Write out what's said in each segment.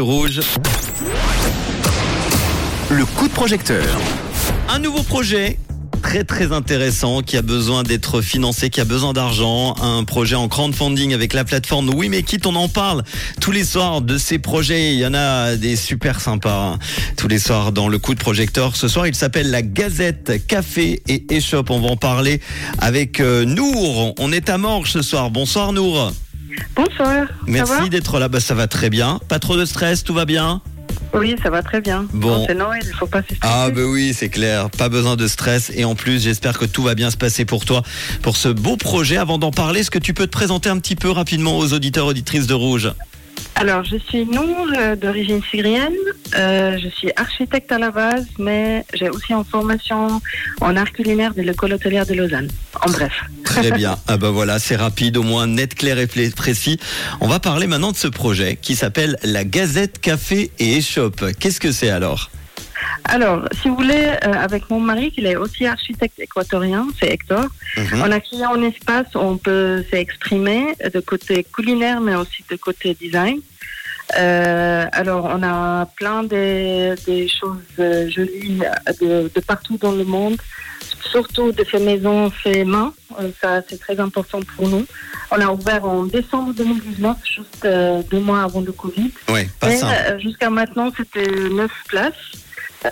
Rouge. Le coup de projecteur. Un nouveau projet très très intéressant qui a besoin d'être financé, qui a besoin d'argent. Un projet en crowdfunding avec la plateforme Oui mais quitte, on en parle tous les soirs de ces projets. Il y en a des super sympas hein. tous les soirs dans le coup de projecteur. Ce soir, il s'appelle la Gazette Café et Échoppe. On va en parler avec euh, Nour. On est à Morges ce soir. Bonsoir Nour. Bonsoir. Merci d'être là. Bah, ça va très bien. Pas trop de stress, tout va bien Oui, ça va très bien. Bon. C'est Noël, il faut pas se. Ah bah oui, c'est clair. Pas besoin de stress. Et en plus, j'espère que tout va bien se passer pour toi, pour ce beau projet. Avant d'en parler, est-ce que tu peux te présenter un petit peu rapidement aux auditeurs, auditrices de Rouge? Alors, je suis Nour, euh, d'origine syrienne. Euh, je suis architecte à la base, mais j'ai aussi en formation en art culinaire de l'école hôtelière de Lausanne. En bref. Très bien. Ah bah voilà, c'est rapide, au moins net, clair et précis. On va parler maintenant de ce projet qui s'appelle la Gazette Café et Échoppe. Qu'est-ce que c'est alors? Alors, si vous voulez, euh, avec mon mari, qui est aussi architecte équatorien, c'est Hector, Mhm. on a créé un espace où on peut s'exprimer de côté culinaire, mais aussi de côté design. Euh, alors, on a plein de, des choses euh, jolies de, de partout dans le monde, surtout de ces maisons fait main. Euh, ça, c'est très important pour nous. On a ouvert en décembre 2019, juste euh, deux mois avant le Covid. Ouais, pas jusqu'à maintenant, c'était neuf places.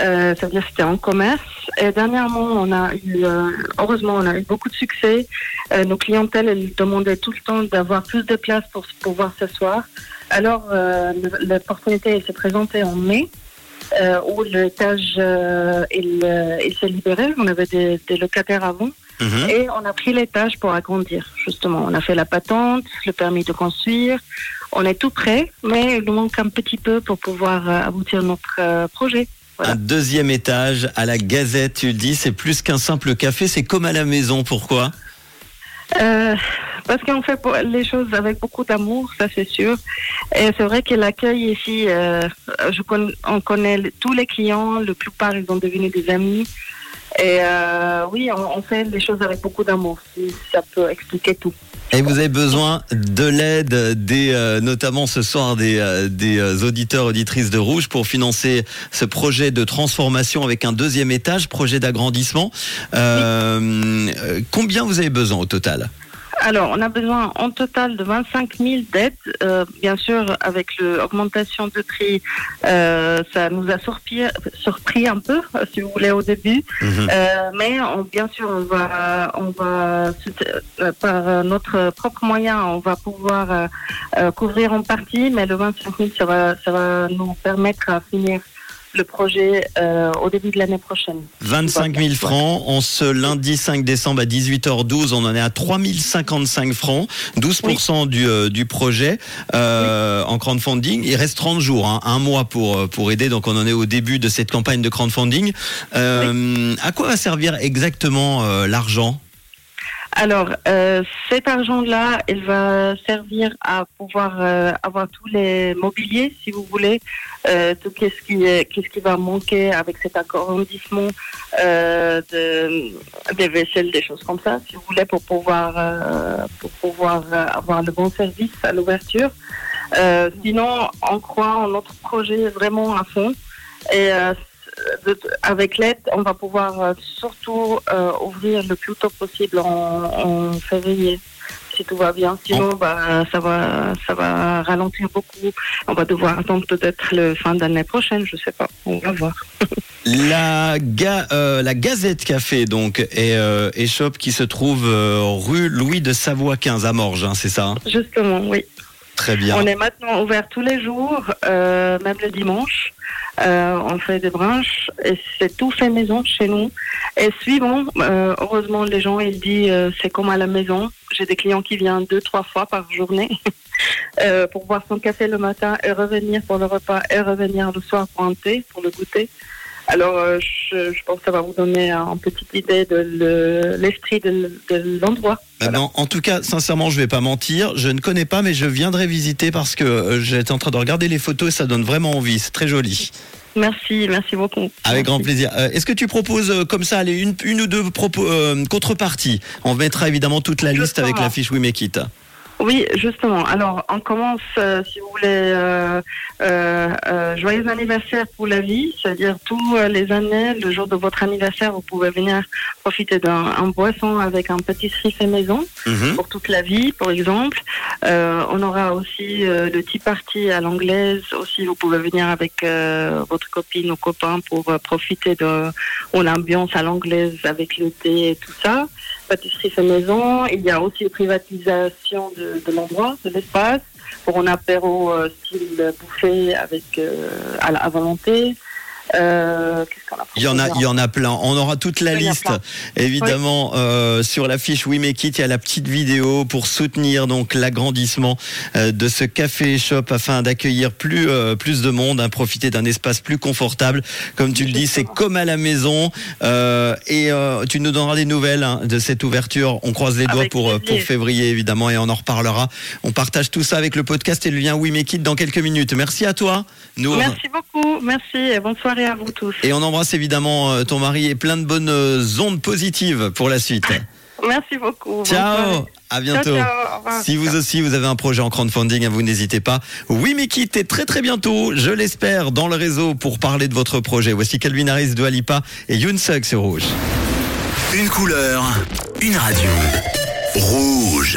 Euh, ça veut dire que c'était en commerce. Et dernièrement, on a eu, euh, heureusement, on a eu beaucoup de succès. Euh, nos clientèles, elles demandaient tout le temps d'avoir plus de places pour pouvoir s'asseoir. Alors, euh, l'opportunité s'est présentée en mai, euh, où l'étage euh, il, il s'est libéré. On avait des, des locataires avant. Mhm. Et on a pris l'étage pour agrandir, justement. On a fait la patente, le permis de construire. On est tout prêt, mais il nous manque un petit peu pour pouvoir aboutir notre projet. Voilà. Un deuxième étage à la Gazette, tu le dis, c'est plus qu'un simple café, c'est comme à la maison. Pourquoi? Euh, parce qu'on fait les choses avec beaucoup d'amour, ça c'est sûr. Et c'est vrai que l'accueil ici, euh, je connais, on connaît tous les clients, la plupart ils sont devenus des amis. Et euh, oui, on, on fait les choses avec beaucoup d'amour, si ça peut expliquer tout. Et vous avez besoin de l'aide des, euh, notamment ce soir, des, euh, euh, auditeurs, auditrices de Rouge pour financer ce projet de transformation avec un deuxième étage, projet d'agrandissement. Combien vous avez besoin au total? Alors, on a besoin en total de 25 000 d'aides. Euh, bien sûr, avec l'augmentation de prix, euh, ça nous a surpris, surpris un peu, si vous voulez, au début. Mhm. Euh, mais on- bien sûr, on va, on va euh, par notre propre moyen, on va pouvoir euh, euh, couvrir en partie, mais le 25 000, ça va, ça va nous permettre à finir le projet euh, au début de l'année prochaine. 25 000 francs. En ce lundi 5 décembre à 18h12, on en est à 3 055 francs, 12% du, euh, du projet euh, en crowdfunding. Il reste 30 jours, hein, un mois pour, pour aider. Donc on en est au début de cette campagne de crowdfunding. À quoi va servir exactement l'argent? Alors, euh, cet argent-là, il va servir à pouvoir euh, avoir tous les mobiliers, si vous voulez, euh, tout qu'est-ce qui, est- qu'est-ce qui va manquer avec cet agrandissement euh, de, des vaisselles, des choses comme ça, si vous voulez, pour pouvoir, euh, pour pouvoir euh, avoir le bon service à l'ouverture. Sinon, on croit en notre projet vraiment à fond. Et de- avec l'aide, on va pouvoir euh, surtout euh, ouvrir le plus tôt possible en, en février, si tout va bien. Sinon, bah, ça va, ça va ralentir beaucoup. On va devoir attendre peut-être le fin d'année prochaine, je sais pas. On va voir. La, ga- euh, la Gazette Café donc et, euh, qui se trouve euh, rue Louis de Savoie 15 à Morges, hein, c'est ça hein? Justement, oui. Très bien. On est maintenant ouvert tous les jours, euh, même le dimanche. Euh, on fait des branches et c'est tout fait maison chez nous. Et suivant, euh, heureusement, les gens ils disent euh, c'est comme à la maison. J'ai des clients qui viennent deux, trois fois par journée euh, pour boire son café le matin et revenir pour le repas et revenir le soir pour un thé, pour le goûter. Alors, euh, je, je pense que ça va vous donner une petite idée de le- l'esprit de, l'endroit. Ah ben, en tout cas, sincèrement, je vais pas mentir. Je ne connais pas, mais je viendrai visiter parce que euh, j'étais en train de regarder les photos et ça donne vraiment envie. C'est très joli. Merci, merci beaucoup. Avec grand plaisir. Euh, Est-ce que tu proposes euh, comme ça, allez, une, une ou deux propos, euh, contreparties? On mettra évidemment toute la liste avec la fiche We Make It. Oui, justement. Alors, on commence, euh, si vous voulez, euh, euh, euh, joyeux anniversaire pour la vie, c'est-à-dire tous les années, le jour de votre anniversaire, vous pouvez venir profiter d'un un boisson avec un pâtisserie fait maison Mhm. pour toute la vie, par exemple. Euh, on aura aussi euh, le tea party à l'anglaise. Aussi, vous pouvez venir avec euh, votre copine ou copain pour profiter de l'ambiance à l'anglaise avec le thé et tout ça. Pâtisserie fait maison. Il y a aussi une privatisation de, l'endroit, de l'espace, pour un apéro euh, style buffet avec euh, à volonté. Euh, Qu'est-ce qu'on a Il y en a, il y en a plein. On aura toute la il liste, évidemment, euh, sur la fiche We Make It. Il y a la petite vidéo pour soutenir donc l'agrandissement euh, de ce café shop afin d'accueillir plus euh, plus de monde, hein, profiter d'un espace plus confortable. Comme tu le dis, c'est comme à la maison. Et tu nous donneras des nouvelles hein, de cette ouverture. On croise les doigts Avec pour février évidemment et on en reparlera. On partage tout ça avec le podcast et le lien We Make It dans quelques minutes. Merci à toi, Nour. Merci beaucoup, merci et bonne soirée à vous tous. Et on embrasse évidemment euh, ton mari et plein de bonnes euh, ondes positives pour la suite. Merci beaucoup. Ciao, à bientôt. Ciao, ciao. Si vous aussi vous avez un projet en crowdfunding, hein, vous n'hésitez pas. Oui, mais quittez très très bientôt, je l'espère, dans le réseau pour parler de votre projet. Voici Calvin Harris de Alipa et Yoon Suk sur Rouge. Une couleur, une radio. Rouge.